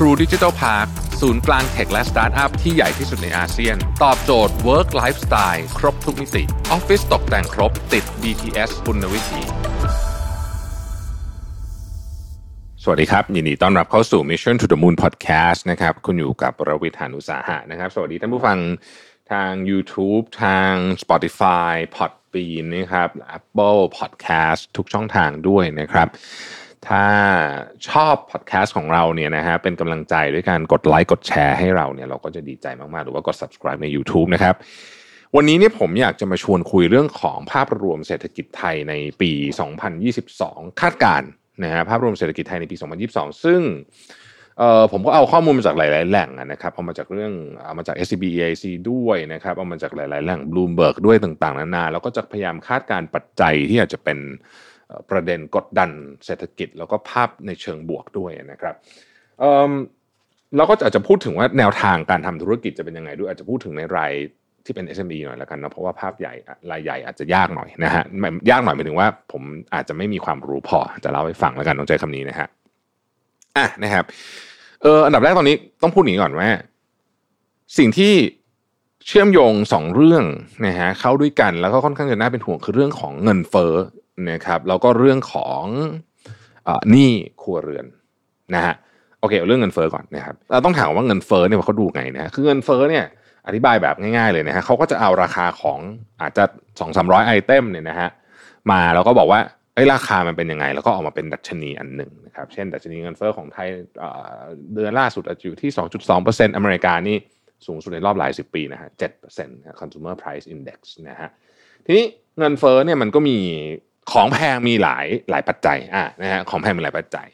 True Digital Park ศูนย์กลางเทคและสตาร์ทอัพที่ใหญ่ที่สุดในอาเซียน ตอบโจทย์ Work Lifestyle ครบทุกมิติออฟฟิศตกแต่งครบติด BTS คุณวิธีสวัสดีครับ ยินดีต้อนรับเข้าสู่ Mission to the Moon Podcast นะครับ คุณอยู่กับระวิทยานุสาหะนะครับ สวัสดีท่านผู้ฟังทาง YouTube ทาง Spotify Podbean นะครับ Apple Podcast ทุกช่องทางด้วยนะครับ ถ้าชอบพอดแคสต์ของเราเนี่ยนะฮะเป็นกำลังใจด้วยการกดไลค์กดแชร์ให้เราเนี่ยเราก็จะดีใจมาก ๆ หรือว่ากด subscribe ใน YouTube นะครับ วันนี้เนี่ยผมอยากจะมาชวนคุยเรื่องของภาพรวมเศรษฐกิจไทยในปี 2022 คาดการณ์นะฮะภาพรวมเศรษฐกิจไทยในปี 2022 ซึ่งเอ่อผมก็เอาข้อมูลมาจากหลาย ๆ แหล่งนะครับเอามาจากเรื่องเอามาจาก SCB EIC ด้วยนะครับเอามาจากหลาย ๆ แหล่ง Bloomberg ด้วยต่าง ๆ นานาแล้วก็จะพยายามคาดการณ์ปัจจัยที่อาจจะเป็น ประเด็นกดดันเศรษฐกิจ แล้วก็ภาพในเชิงบวกด้วยนะครับเราก็อาจจะพูดถึงว่าแนวทางการทำธุรกิจจะเป็นยังไงด้วยอาจจะพูดถึงในรายที่เป็น SME หน่อยแล้วกันนะเพราะว่าภาพใหญ่รายใหญ่อาจจะยากหน่อยนะฮะยากหน่อยหมายถึงว่า ผมอาจจะไม่มีความรู้พอจะเล่าให้ฟังแล้วกันต้องใจคำนี้นะฮะอะนะครับเอออันดับแรกตอนนี้ต้องพูดหนีก่อนว่า สิ่งที่เชื่อมโยงสองเรื่องนะฮะเข้าด้วยกันแล้วก็ค่อนข้างจะน่าเป็นห่วงคือเรื่องของเงินเฟ้อ นะครับแล้วก็เรื่องของหนี้ครัวเรือนนะฮะโอเคเรื่องเงินเฟ้อก่อนนะครับเราต้องถามว่าเงินเฟ้อเนี่ยเขาดูไงนะคือเงินเฟ้อเนี่ยอธิบายแบบง่ายๆเลยนะฮะเขาก็จะเอาราคาของอาจจะสองสามร้อยไอเทมเนี่ยนะฮะมาแล้วก็บอกว่าไอ้ราคามันเป็นยังไง แล้วก็ออกมาเป็นดัชนีอันหนึ่งนะครับเช่น ดัชนีเงินเฟ้อของไทยเดือนล่าสุดอยู่ที่ 2.2%อเมริกานี่สูงสุดในรอบหลายสิบปีนะฮะ7% consumer price index นะฮะทีนี้เงินเฟ้อเนี่ยมันก็มี ของแพงมีหลายหลายปัจจัยอะนะฮะของแพงมีหลายปัจจัย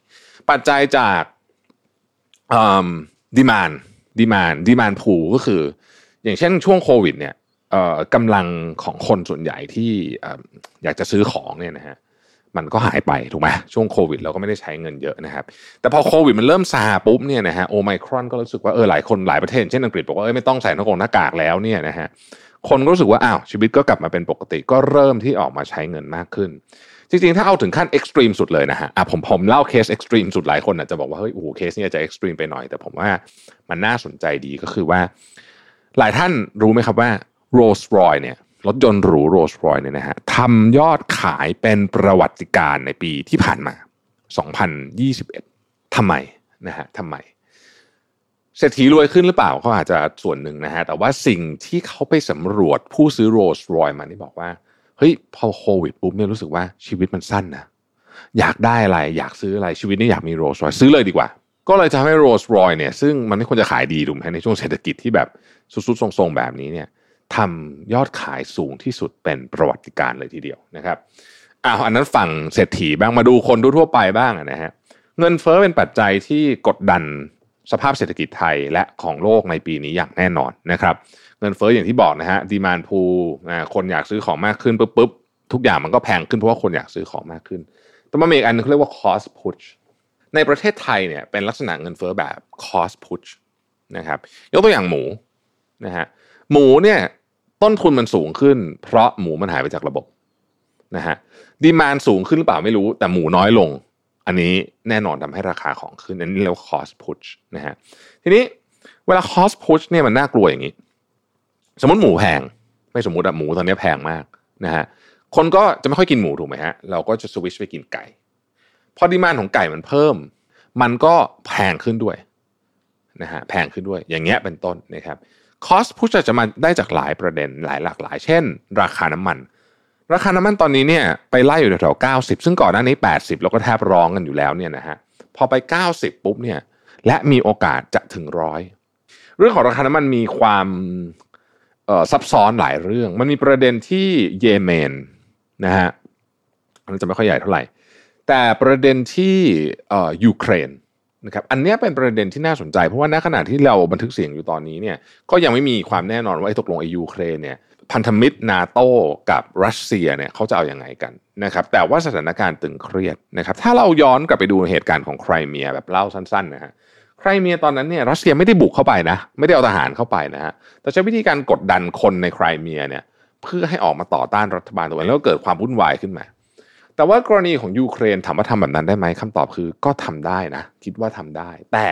ปัจจัยจากดีมานดีมานดีมานพูก็คือ อย่างเช่นช่วงโควิด เนี่ยกำลังของคนส่วนใหญ่ที่อยากจะซื้อของเนี่ยนะฮะมันก็หายไปถูกไหมช่วงโควิดเราก็ไม่ได้ใช้เงินเยอะนะครับ แต่พอโควิดมันเริ่มซาปุ๊บเนี่ยนะฮะโอไมครอนก็รู้สึกว่าเออหลายคนหลายประเทศเช่นอังกฤษบอกว่าเออไม่ต้องใส่หน้ากากหน้ากากแล้วเนี่ยนะฮะ คนก็รู้สึกว่าอ้าวชีวิตก็กลับมาเป็นปกติ ก็เริ่มที่ออกมาใช้เงินมากขึ้น จริงๆ ถ้าเอาถึงขั้น extreme สุดเลยนะฮะอะผมผมเล่า case extreme สุดหลายคนอาจจะบอกว่าเฮ้ยโอ้โหเคสนี้อาจจะ extreme ไปหน่อยแต่ผมว่ามันน่าสนใจดีก็คือว่า หลายท่านรู้ไหมครับว่าโรลส์รอยเนี่ยรถยนต์หรูโรลส์รอยเนี่ยนะฮะทำยอดขายเป็นประวัติการณ์ในปีที่ผ่านมา 2021ทำไมนะฮะทำไม เศรษฐีรวยขึ้นหรือเปล่าเขาอาจจะส่วนหนึ่งนะฮะแต่ว่าสิ่งที่เขาไปสำรวจผู้ซื้อโรลส์รอยมานี่บอกว่าเฮ้ยพอโควิดปุ๊บเนี่ยรู้สึกว่าชีวิตมันสั้นนะอยากได้อะไรอยากซื้ออะไรชีวิตนี่อยากมีโรลส์รอยซื้อเลยดีกว่า ก็เลยจะทำให้โรลส์รอยเนี่ยซึ่งมันไม่ควรจะขายดีถูกไหมในช่วงเศรษฐกิจที่แบบทรุดๆทรงๆแบบนี้เนี่ยทำยอดขายสูงที่สุดเป็นประวัติการณ์เลยทีเดียวนะครับอ้าวอันนั้นฝั่งเศรษฐีบ้างมาดูคนทั่วไปบ้างนะฮะเงินเฟ้อเป็นปัจจัยที่กดดัน สภาพเศรษฐกิจไทยและของโลกในปีนี้อย่างแน่นอนนะครับ เงินเฟ้ออย่างที่บอกนะฮะดีมานพูคนอยากซื้อของมากขึ้นปุ๊บปุ๊บทุกอย่างมันก็แพงขึ้นเพราะว่าคนอยากซื้อของมากขึ้น แต่มามีอีกอันนึงเรียกว่า cost push ในประเทศไทยเนี่ยเป็นลักษณะเงินเฟ้อแบบ cost push นะครับยกตัวอย่างหมูนะฮะหมูเนี่ยต้นทุนมันสูงขึ้น เพราะหมูมันหายไปจากระบบนะฮะดีมานสูงขึ้นหรือเปล่าไม่รู้แต่หมูน้อยลง อันนี้แน่นอนทำให้ราคาของขึ้นอันนี้เรียกว่า cost push นะฮะทีนี้เวลา cost push เนี่ยมันน่ากลัวอย่างนี้ สมมติหมูแพง ไม่สมมติอะหมูตอนนี้แพงมากนะฮะคนก็จะไม่ค่อยกินหมูถูกไหมฮะเราก็จะสวิชไปกินไก่ พอดีมานของไก่มันเพิ่ม มันก็แพงขึ้นด้วยนะฮะแพงขึ้นด้วยอย่างเงี้ยเป็นต้นนะครับ cost push จะมาได้จากหลายประเด็นหลายหลากหลาย เช่น ราคาน้ำมัน ราคาน้ำมันตอนนี้เนี่ยไปไล่อยู่แถวๆ90 ซึ่งก่อนหน้านี้ 80 แล้วก็แทบร้องกันอยู่แล้วเนี่ยนะฮะพอไป 90 ปุ๊บเนี่ยและมีโอกาสจะถึงร้อยเรื่องของราคาน้ำมันมีความซับซ้อนหลายเรื่อง มันมีประเด็นที่เยเมนนะฮะมันจะไม่ค่อยใหญ่เท่าไหร่ แต่ประเด็นที่ยูเครนนะครับอันนี้เป็นประเด็นที่น่าสนใจ เพราะว่าณขณะที่เราบันทึกเสียงอยู่ตอนนี้เนี่ยก็ยังไม่มีความแน่นอนว่าไอ้ตกลงไอ้ยูเครนเนี่ย พันธมิตรนาโต้กับรัสเซียเนี่ยเขาจะเอาอยัางไงกันนะครับแต่ว่าสถานการณ์ตึงเครียดนะครับถ้าเราย้อนกลับไปดูเหตุการณ์ของไครเมียแบบเล่าสั้นๆนะฮะไครเมียตอนนั้นเนี่ยรัสเซียไม่ได้บุกเข้าไปนะไม่ได้เอาทหารเข้าไปนะฮะแต่ใช้วิธีการกดดันคนในไครเมียเนี่ยเพื่อให้ออกมาต่อต้านรัฐบาลตัวเองแล้วก็เกิดความวุ่นวายขึ้นมา แต่ว่ากรณีของยูเครนถามว่าทำแบบนั้นได้ไหมคำตอบคือก็ทำได้นะ คิดว่าทำได้ แต่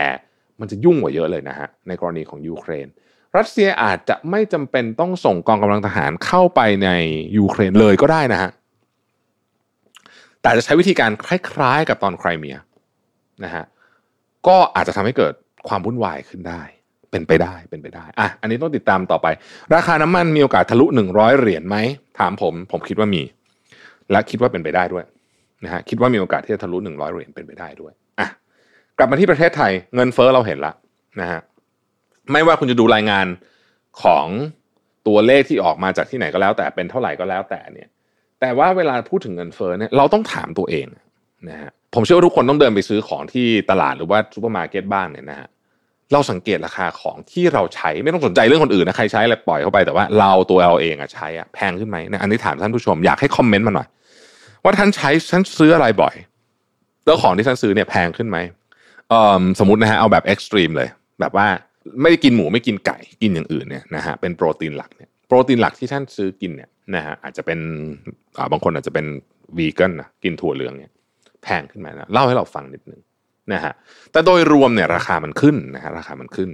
มันจะยุ่งกว่าเยอะเลยนะฮะในกรณีของยูเครน รัสเซียอาจจะไม่จำเป็นต้องส่งกองกำลังทหารเข้าไปในยูเครนเลยก็ได้นะฮะแต่จะใช้วิธีการคล้ายๆ กับตอนไครเมียนะฮะก็อาจจะทำให้เกิดความวุ่นวายขึ้นได้ เป็นไปได้เป็นไปได้อะอันนี้ต้องติดตามต่อไป ราคาน้ำมันมีโอกาสทะลุ100เหรียญไหมถามผม ผมคิดว่ามี และคิดว่าเป็นไปได้ด้วยนะฮะคิดว่ามีโอกาสที่จะทะลุ100เหรียญเป็นไปได้ด้วยอะกลับมาที่ประเทศไทยเงินเฟ้อเราเห็นละนะฮะ ไม่ว่าคุณจะดูรายงานของตัวเลขที่ออกมาจากที่ไหนก็แล้ว แต่เป็นเท่าไหร่ก็แล้วแต่เนี่ย แต่ว่าเวลาพูดถึงเงินเฟ้อเนี่ยเราต้องถามตัวเองนะฮะผมเชื่อว่าทุกคนต้องเดินไปซื้อของที่ตลาดหรือว่าซูเปอร์มาร์เก็ตบ้างเนี่ยนะฮะเราสังเกตราคาของที่เราใช้ไม่ต้องสนใจเรื่องคนอื่นนะใครใช้อะไรปล่อยเข้าไปแต่ว่าเราตัวเราเองอะใช้อะแพงขึ้นไหมนะอันนี้ถามท่านผู้ชมอยากให้คอมเมนต์มาหน่อยว่าท่านใช้ท่านซื้ออะไรบ่อย แล้วของที่ท่านซื้อเนี่ยแพงขึ้นไหมเอ่อสมมตินะฮะเอาแบบเอ็กซ์ตรีมเลย แบบว่า ไม่ได้กินหมูไม่กินไก่กินอย่างอื่นเนี่ยนะฮะเป็นโปรตีนหลักเนี่ยโปรตีนหลักที่ท่านซื้อกินเนี่ยนะฮะอาจจะเป็นาบางคนอาจจะเป็นวีแกนนะกินถั่วเหลืองเนี่ยแพงขึ้นไหมนะเล่าให้เราฟังนิดนึงนะฮะแต่โดยรวมเนี่ยราคามันขึ้นนะฮะราคามันขึ้น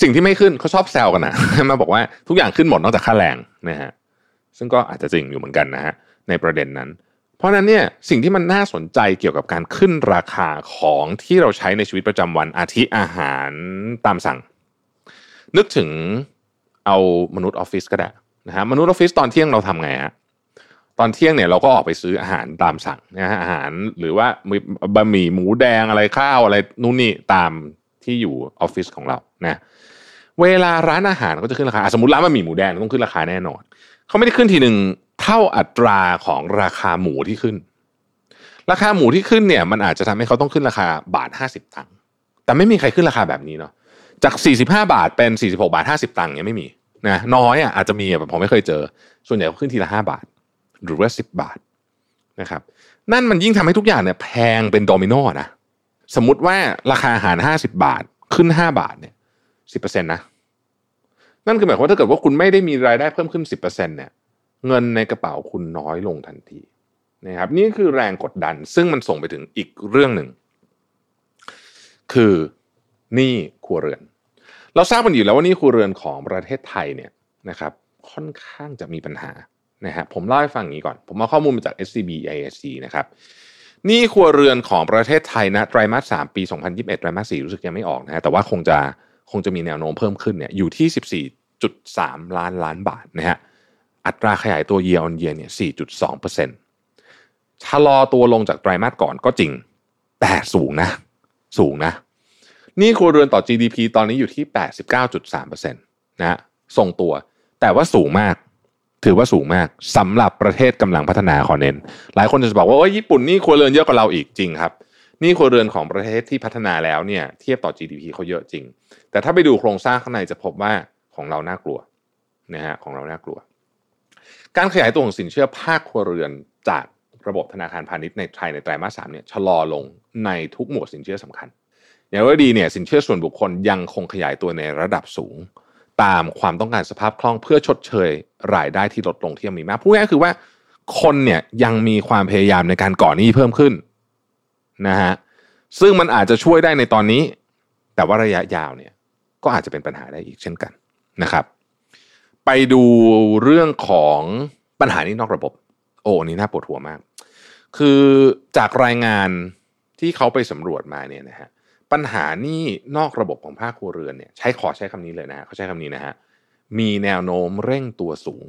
สิ่งที่ไม่ขึ้นเขาชอบแซวกันนะมาบอกว่าทุกอย่างขึ้นหมดนอกจากค่าแรงนะฮะซึ่งก็อาจจะจริงอยู่เหมือนกันนะฮะในประเด็นนั้น เพราะนั้นเนี่ยสิ่งที่มันน่าสนใจเกี่ยวกับการขึ้นราคาของที่เราใช้ในชีวิตประจำวันอาทิอาหารตามสั่ง นึกถึงเอามนุษย์ออฟฟิศก็ได้นะฮะมนุษย์ออฟฟิศตอนเที่ยงเราทำไงฮะตอนเที่ยงเนี่ยเราก็ออกไปซื้ออาหารตามสั่งนะฮะอาหารหรือว่าบะหมี่หมูแดงอะไรข้าวอะไรนู่นนี่ตามที่อยู่ออฟฟิศของเรานะเวลาร้านอาหารก็จะขึ้นราคาสมมติร้านบะหมี่หมูแดงต้องขึ้นราคาแน่นอนเขาไม่ได้ขึ้นทีหนึ่งเท่าอัตราของราคาหมูที่ขึ้น ราคาหมูที่ขึ้นเนี่ยมันอาจจะทำให้เขาต้องขึ้นราคาบาทห้าสิบตังค์แต่ไม่มีใครขึ้นราคาแบบนี้เนาะ จาก 45 บาทเป็น 46 บาท 50 ตังค์เนี่ยไม่มีนะน้อยอะอาจจะมีแบบผมไม่เคยเจอ ส่วนใหญ่ก็ขึ้นทีละ 5 บาท หรือว่า 10 บาทนะครับนั่นมันยิ่งทำให้ทุกอย่างเนี่ยแพงเป็นโดมิโนนะสมมติว่าราคาอาหาร 50 บาทขึ้น 5 บาทเนี่ย 10%นะนั่นคือหมายความว่าถ้าเกิดว่าคุณไม่ได้มีรายได้เพิ่มขึ้น 10%เนี่ยเงินในกระเป๋าคุณน้อยลงทันทีนะครับนี่คือแรงกดดัน ซึ่งมันส่งไปถึงอีกเรื่องหนึ่ง คือหนี้ครัวเรือน เราทราบกันอยู่แล้วว่านี่ครัวเรือนของประเทศไทยเนี่ยนะครับค่อนข้างจะมีปัญหานะฮะผมเล่าให้ฟังอย่างนี้ก่อน ผมเอาข้อมูลมาจาก SCB ISC นะครับนี่ครัวเรือนของประเทศไทยนะไตรมาส3ปี 2021 ไตรมาส4รู้สึกยังไม่ออกนะฮะแต่ว่าคงจะคงจะมีแนวโน้มเพิ่มขึ้นเนี่ยอยู่ที่ 14.3 ล้านล้านบาทนะฮะอัตราขยายตัว year on year เนี่ย 4.2%ชะลอตัวลงจากไตรมาสก่อนก็จริง แต่สูงนะ สูงนะ นี่ครัวเรือนต่อ GDP ตอนนี้อยู่ที่ 89.3%นะฮะทรงตัว แต่ว่าสูงมาก ถือว่าสูงมากสำหรับประเทศกำลังพัฒนาขอเน้น หลายคนจะบอกว่าโอ้ยญี่ปุ่นนี่ครัวเรือนเยอะกว่าเราอีกจริงครับนี่ครัวเรือนของประเทศที่พัฒนาแล้วเนี่ยเทียบต่อ GDP เขาเยอะจริง แต่ถ้าไปดูโครงสร้างข้างในจะพบว่าของเราน่ากลัวนะฮะของเราน่ากลัว การขยายตัวของสินเชื่อภาคครัวเรือนจากระบบธนาคารพาณิชย์ในไทยในไตรมาสสามเนี่ยชะลอลงในทุกหมวดสินเชื่อสำคัญ อย่างไรดีเนี่ยสินเชื่อส่วนบุคคลยังคงขยายตัวในระดับสูง ตามความต้องการสภาพคล่องเพื่อชดเชยรายได้ที่ลดลงที่ยังมีมากพูดง่ายคือว่าคนเนี่ยยังมีความพยายามในการก่อหนี้เพิ่มขึ้นนะฮะซึ่งมันอาจจะช่วยได้ในตอนนี้ แต่ว่าระยะยาวเนี่ยก็อาจจะเป็นปัญหาได้อีกเช่นกันนะครับ ไปดูเรื่องของปัญหานี้นอกระบบ โอ้นี่น่าปวดหัวมาก คือจากรายงานที่เขาไปสำรวจมาเนี่ยนะฮะ ปัญหานี่นอกระบบของภาคครัวเรือนเนี่ยใช้ขอใช้คำนี้เลยนะฮะเขาใช้คำนี้นะฮะมีแนวโน้มเร่งตัวสูง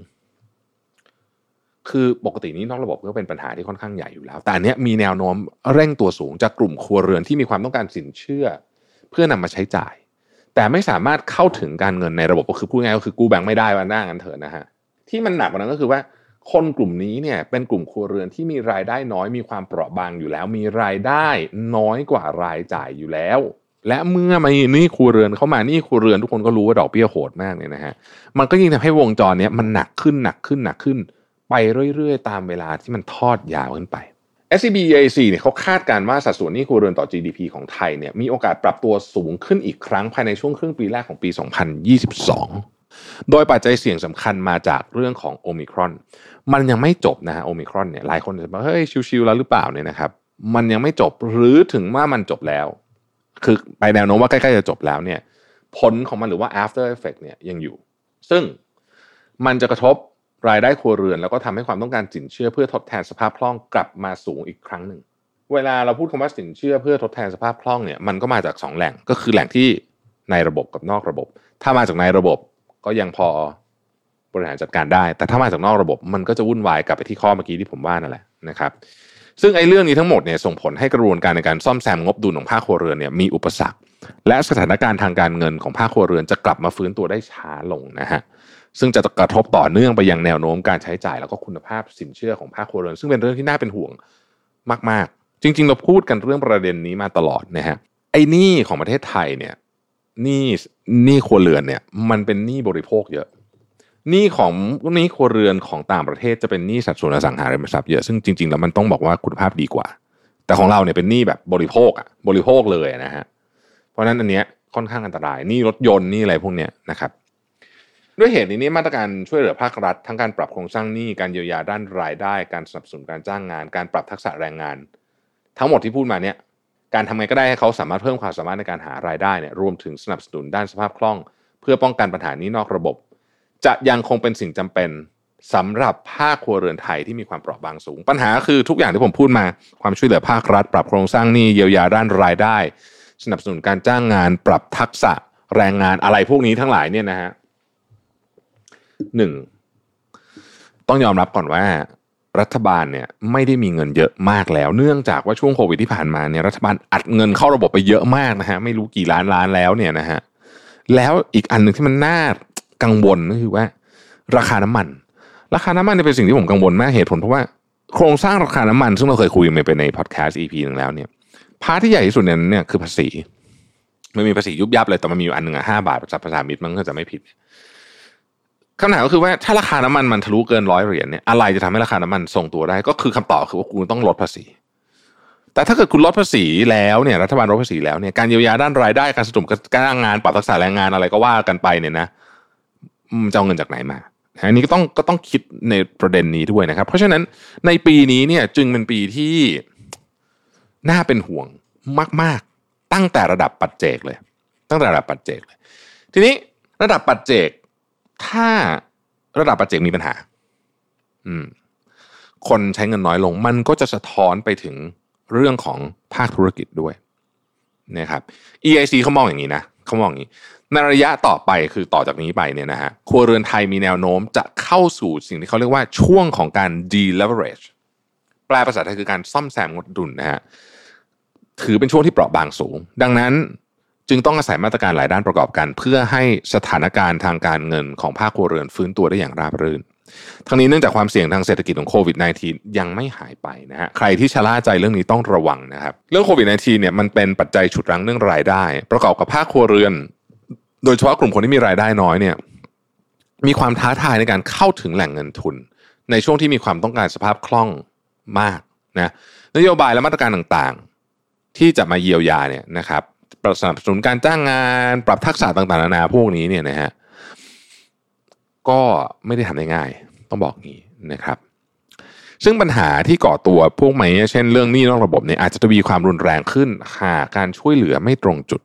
คือปกตินี้นอกระบบก็เป็นปัญหาที่ค่อนข้างใหญ่อยู่แล้ว แต่อันเนี้ยมีแนวโน้มเร่งตัวสูงจากกลุ่มครัวเรือนที่มีความต้องการสินเชื่อ เพื่อนำมาใช้จ่าย แต่ไม่สามารถเข้าถึงการเงินในระบบก็คือพูดง่ายก็คือกู้แบงค์ไม่ได้ว่าหน้างันเถอะนะฮะที่มันหนักกว่านั้นก็คือว่า คนกลุ่มนี้เนี่ยเป็นกลุ่มครัวเรือนที่มีรายได้น้อยมีความเปราะบางอยู่แล้ว มีรายได้น้อยกว่ารายจ่ายอยู่แล้ว และเมื่อมานี่ครัวเรือนเข้ามานี่ครัวเรือนทุกคนก็รู้ว่าดอกเบี้ยโหดมากเนี่ยนะฮะมันก็ยิ่งทำให้วงจรเนี้ยมันหนักขึ้นหนักขึ้นหนักขึ้น ไปเรื่อยๆ ตามเวลาที่มันทอดยาวขึ้นไป SCBAC เนี่ยเขาคาดการณ์ว่าสัดส่วนหนี้ครัวเรือนต่อ GDP ของไทยเนี่ยมีโอกาสปรับตัวสูงขึ้นอีกครั้งภายในช่วงครึ่งปีแรกของปี 2022 โดยปัจจัยเสี่ยงสำคัญมาจากเรื่องของโอมิครอน มันยังไม่จบนะฮะโอมิครอนเนี่ยหลายคนจะบอกเฮ้ยชิวๆแล้วหรือเปล่าเนี่ยนะครับมันยังไม่จบหรือถึงว่ามันจบแล้ว คือไปแนวโน้มว่าใกล้ๆจะจบแล้วเนี่ยผลของมันหรือว่า after effect เนี่ยยังอยู่ ซึ่งมันจะกระทบรายได้ครัวเรือน แล้วก็ทำให้ความต้องการสินเชื่อเพื่อทดแทนสภาพคล่องกลับมาสูงอีกครั้งหนึ่ง เวลาเราพูดคำว่าสินเชื่อเพื่อทดแทนสภาพคล่องเนี่ยมันก็มาจาก 2 แหล่งก็คือแหล่งที่ในระบบกับนอกระบบ ถ้ามาจากในระบบ ก็ยังพอบริหารจัดการได้ แต่ถ้ามาจากนอกระบบมันก็จะวุ่นวายกลับไปที่ข้อเมื่อกี้ที่ผมว่านั่นแหละนะครับซึ่งไอ้เรื่องนี้ทั้งหมดเนี่ยส่งผลให้กระบวนการในการซ่อมแซมงบดุลของภาคครัวเรือนเนี่ยมีอุปสรรค และสถานการณ์ทางการเงินของภาคครัวเรือนจะกลับมาฟื้นตัวได้ช้าลงนะฮะซึ่งจะกระทบต่อเนื่องไปยังแนวโน้มการใช้จ่ายแล้วก็คุณภาพสินเชื่อของภาคครัวเรือน ซึ่งเป็นเรื่องที่น่าเป็นห่วงมาก ๆ จริง ๆ เราพูดกันเรื่องประเด็นนี้มาตลอดนะฮะไอ้นี้ของประเทศไทยเนี่ย หนี้หนี้ครัวเรือนเนี่ย มันเป็นหนี้บริโภคเยอะหนี้ของหนี้ครัวเรือนของต่างประเทศจะเป็นหนี้สัดส่วนอสังหาริมทรัพย์เยอะซึ่งจริงๆแล้วมันต้องบอกว่าคุณภาพดีกว่า แต่ของเราเนี่ยเป็นหนี้แบบบริโภคอะบริโภคเลยนะฮะเพราะฉะนั้นอันเนี้ยค่อนข้างอันตรายหนี้รถยนต์หนี้อะไรพวกเนี้ยนะครับด้วยเหตุนี้มาตรการช่วยเหลือภาครัฐ ทั้งการปรับโครงสร้างหนี้การเยียวยาด้านรายได้ การสนับสนุนการจ้างงาน การปรับทักษะแรงงาน ทั้งหมดที่พูดมาเนี่ย การทำไงก็ได้ให้เขาสามารถเพิ่มความสามารถในการหารายได้เนี่ยรวมถึงสนับสนุนด้านสภาพคล่อง เพื่อป้องกันปัญหานี้นอกระบบ จะยังคงเป็นสิ่งจำเป็นสำหรับภาคครัวเรือนไทยที่มีความเปราะบางสูง ปัญหาคือทุกอย่างที่ผมพูดมา ความช่วยเหลือภาครัฐ ปรับโครงสร้างหนี้เยียวยาด้านรายได้ สนับสนุนการจ้างงาน ปรับทักษะแรงงานอะไรพวกนี้ทั้งหลายเนี่ยนะฮะหนึ่งต้องยอมรับก่อนว่า รัฐบาลเนี่ยไม่ได้มีเงินเยอะมากแล้ว เนื่องจากว่าช่วงโควิดที่ผ่านมาเนี่ยรัฐบาลอัดเงินเข้าระบบไปเยอะมากนะฮะไม่รู้กี่ล้านล้านแล้วเนี่ยนะฮะแล้วอีกอันหนึ่งที่มันน่ากังวลก็คือว่า ราคาน้ำมัน ราคาน้ำมันเนี่ยเป็นสิ่งที่ผมกังวลมากเหตุผลเพราะว่าโครงสร้างราคาน้ำมัน ซึ่งเราเคยคุยไปในพอดแคสต์ EP หนึ่งแล้วเนี่ยพาร์ทที่ใหญ่ที่สุดเนี่ยเนี่ยคือภาษีมันมีภาษียุบยับเลยแต่มันมีอยู่อันหนึ่งอะห้าบาทภาษามิตรมันก็จะไม่ผิด คำถามก็คือว่าถ้าราคาน้ำมันมันทะลุเกินร้อยเหรียญเนี่ยอะไรจะทำให้ราคาน้ำมันทรงตัวได้ ก็คือคำตอบคือว่าคุณต้องลดภาษี แต่ถ้าเกิดคุณลดภาษีแล้วเนี่ยรัฐบาลลดภาษีแล้วเนี่ยการเยียวยาด้านรายได้การสนุนการงานปรับทักษะแรงงานอะไรก็ว่ากันไปเนี่ยนะจะเอาเงินจากไหนมาอันนี้ก็ต้องก็ต้องคิดในประเด็นนี้ด้วยนะครับ เพราะฉะนั้นในปีนี้เนี่ยจึงเป็นปีที่น่าเป็นห่วงมาก ๆ ตั้งแต่ระดับปัจเจกเลย ตั้งแต่ระดับปัจเจกเลย ทีนี้ระดับปัจเจก ถ้าระดับปัจเจกมีปัญหา อืม คนใช้เงินน้อยลง มันก็จะสะท้อนไปถึงเรื่องของภาคธุรกิจด้วยนะครับ EIC เขามองอย่างนี้นะเขามองอย่างนี้ในระยะต่อไปคือต่อจากนี้ไปเนี่ยนะฮะครัวเรือนไทยมีแนวโน้มจะเข้าสู่สิ่งที่เขาเรียกว่าช่วงของการ deleverage แปลภาษาไทยคือการซ่อมแซมงดดุลนะฮะถือเป็นช่วงที่เปราะบางสูง ดังนั้น จึงต้องอาศัยมาตรการหลายด้านประกอบกัน เพื่อให้สถานการณ์ทางการเงินของภาคครัวเรือนฟื้นตัวได้อย่างราบรื่นทั้งนี้เนื่องจากความเสี่ยงทางเศรษฐกิจของโควิด -19 ยังไม่หายไปนะฮะใครที่ชะล่าใจเรื่องนี้ต้องระวังนะครับ เรื่องโควิด -19 เนี่ยมันเป็นปัจจัยฉุดรั้งเรื่องรายได้ ประกอบกับภาคครัวเรือน โดยเฉพาะกลุ่มคนที่มีรายได้น้อยเนี่ยมีความท้าทายในการเข้าถึงแหล่งเงินทุน ในช่วงที่มีความต้องการสภาพคล่องมากนะนโยบายและมาตรการต่างๆ ที่จะมาเยียวยาเนี่ยนะครับ สนับสนุนการจ้างงาน ปรับทักษะต่างๆนานาพวกนี้เนี่ยนะฮะก็ไม่ได้ทำได้ง่าย ต้องบอกงี้นะครับ ซึ่งปัญหาที่ก่อตัวพวกไหม่เช่นเรื่องหนี้นอกระบบเนี่ยอาจจะทวีความรุนแรงขึ้นหากการช่วยเหลือไม่ตรงจุด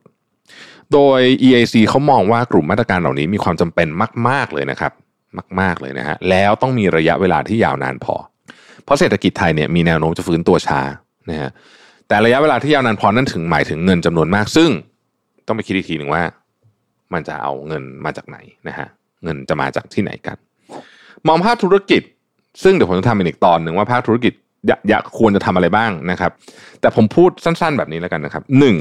โดย EIC เขามองว่ากลุ่มมาตรการเหล่านี้มีความจำเป็นมาก ๆเลยนะครับ มาก ๆเลยนะฮะแล้วต้องมีระยะเวลาที่ยาวนานพอ เพราะเศรษฐกิจไทยเนี่ยมีแนวโน้มจะฟื้นตัวช้านะฮะ แต่ระยะเวลาที่ยาวนานพอนั่นถึงหมายถึงเงินจำนวนมาก ซึ่งต้องไปคิดอีกทีหนึ่งว่า มันจะเอาเงินมาจากไหนนะฮะเงินจะมาจากที่ไหนกัน มองภาคธุรกิจ ซึ่งเดี๋ยวผมจะทำอีกตอนหนึ่งว่าภาคธุรกิจอยากควรจะทำอะไรบ้างนะครับ แต่ผมพูดสั้นๆแบบนี้แล้วกันนะครับหนึ่ง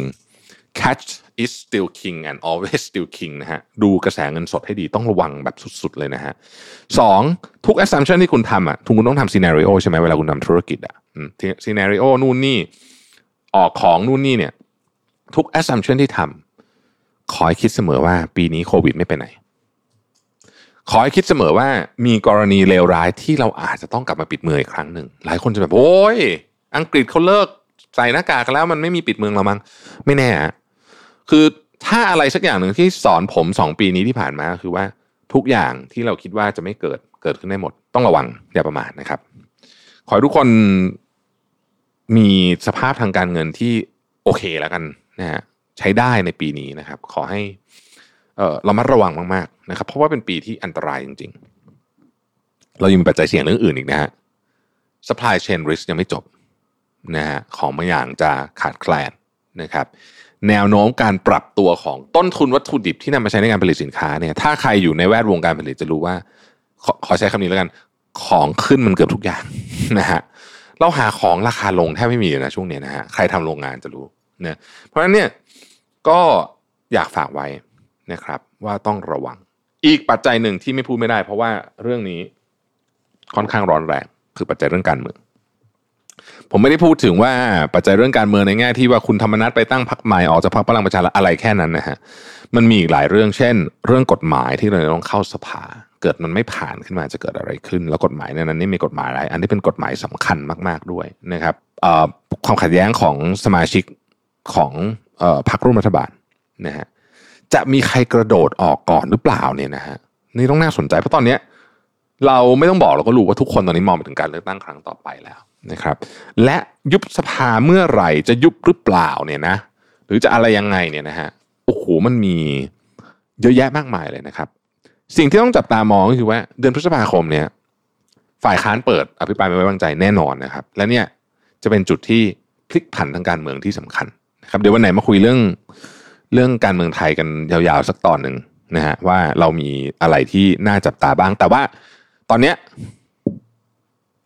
catch is still king and always still king นะฮะดูกระแสเงินสดให้ดีต้องระวังแบบสุดๆเลยนะฮะสองทุก assumption ที่คุณทำอะทุกคุณต้องทำ scenario ใช่ไหมเวลาคุณทำธุรกิจอะ scenario นู่นนี่ ออกของนู่นนี่เนี่ย ทุก assumption ที่ทำขอให้คิดเสมอว่าปีนี้โควิดไม่ไปไหน ขอให้คิดเสมอว่ามีกรณีเลวร้ายที่เราอาจจะต้องกลับมาปิดเมืองอีกครั้งหนึ่ง หลายคนจะแบบโอ้ยอังกฤษเขาเลิกใส่หน้ากากกันแล้วมันไม่มีปิดเมืองแล้วมั้งไม่แน่คือถ้าอะไรสักอย่างหนึ่งที่สอนผมสองปีนี้ที่ผ่านมาคือว่าทุกอย่างที่เราคิดว่าจะไม่เกิดเกิดขึ้นได้หมด ต้องระวังอย่าประมาทนะครับ ขอให้ทุกคน มีสภาพทางการเงินที่โอเคแล้วกันนะฮะใช้ได้ในปีนี้นะครับ ขอให้เออรามาระวังมากๆนะครับ เพราะว่าเป็นปีที่อันตรายจริง ๆ เรายังมีปัจจัยเสี่ยงเรื่องอื่นอีกนะฮะ supply chain risk ยังไม่จบนะฮะของบางอย่างจะขาดแคลนนะครับ แนวโน้มการปรับตัวของต้นทุนวัตถุดิบที่นำมาใช้ในการผลิตสินค้าเนี่ยถ้าใครอยู่ในแวดวงการผลิตจะรู้ว่า ขอขอใช้คำนี้แล้วกัน ของขึ้นมันเกือบทุกอย่างนะฮะ เราหาของราคาลงแทบไม่มีเลยนะช่วงนี้นะฮะใครทำโรงงานจะรู้นะเพราะฉะนั้นเนี่ยก็อยากฝากไว้นะครับ ว่าต้องระวัง อีกปัจจัยหนึ่งที่ไม่พูดไม่ได้ เพราะว่าเรื่องนี้ค่อนข้างร้อนแรง คือปัจจัยเรื่องการเมืองผมไม่ได้พูดถึงว่าปัจจัยเรื่องการเมืองในแง่ที่ว่าคุณธรรมนัฐไปตั้งพรรคใหม่ออกจากพรรคพลังประชารัฐอะไรแค่นั้นนะฮะมันมีอีกหลายเรื่องเช่น เรื่องกฎหมายที่เราต้องเข้าสภา เกิดมันไม่ผ่านขึ้นมาจะเกิดอะไรขึ้น แล้วกฎหมายในนั้นนี่มีกฎหมายอะไร อันนี้เป็นกฎหมายสำคัญมาก ๆด้วยนะครับความขัดแย้งของสมาชิกของพรรคร่วมรัฐบาลนะฮะจะมีใครกระโดดออกก่อนหรือเปล่าเนี่ยนะฮะนี่ต้องน่าสนใจเพราะตอนเนี้ยเราไม่ต้องบอกเราก็รู้ว่าทุกคนตอนนี้มองไปถึงการเลือกตั้งครั้งต่อไปแล้วนะครับ และยุบสภาเมื่อไหร่จะยุบหรือเปล่าเนี่ยนะ หรือจะอะไรยังไงเนี่ยนะฮะโอ้โหมันมีเยอะแยะมากมายเลยนะครับ สิ่งที่ต้องจับตามองก็คือว่า เดือนพฤษภาคมเนี่ย ฝ่ายค้านเปิดอภิปรายไม่ไว้วางใจแน่นอนนะครับ และเนี่ยจะเป็นจุดที่พลิกผันทางการเมืองที่สำคัญนะครับเดี๋ยววันไหนมาคุยเรื่องเรื่องการเมืองไทยกันยาวๆสักตอนหนึ่งนะฮะว่าเรามีอะไรที่น่าจับตาบ้าง แต่ว่าตอนเนี้ย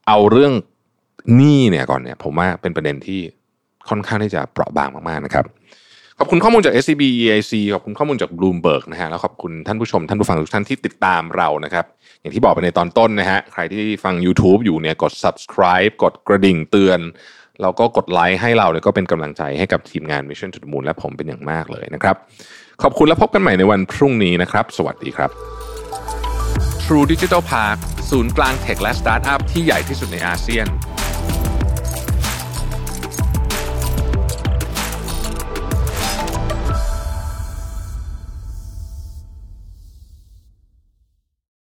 เอาเรื่องหนี้เนี่ยก่อนเนี่ย ผมว่าเป็นประเด็นที่ค่อนข้างที่จะเปราะบางมากๆนะครับ ขอบคุณข้อมูลจาก SCB EIC ขอบคุณข้อมูลจาก Bloomberg นะฮะแล้วขอบคุณท่านผู้ชมท่านผู้ฟังทุกท่านที่ติดตามเรานะครับ อย่างที่บอกไปในตอนต้นนะฮะใครที่ฟัง YouTube อยู่เนี่ยกด subscribe กดกระดิ่งเตือนแล้วก็กดไลค์ให้เราเนี่ยก็เป็นกำลังใจให้กับทีมงาน Mission to the Moon และผมเป็นอย่างมากเลยนะครับ ขอบคุณและพบกันใหม่ในวันพรุ่งนี้นะครับ สวัสดีครับ True Digital Park ศูนย์กลางเทคและสตาร์ทอัพที่ใหญ่ที่สุดในอาเซียน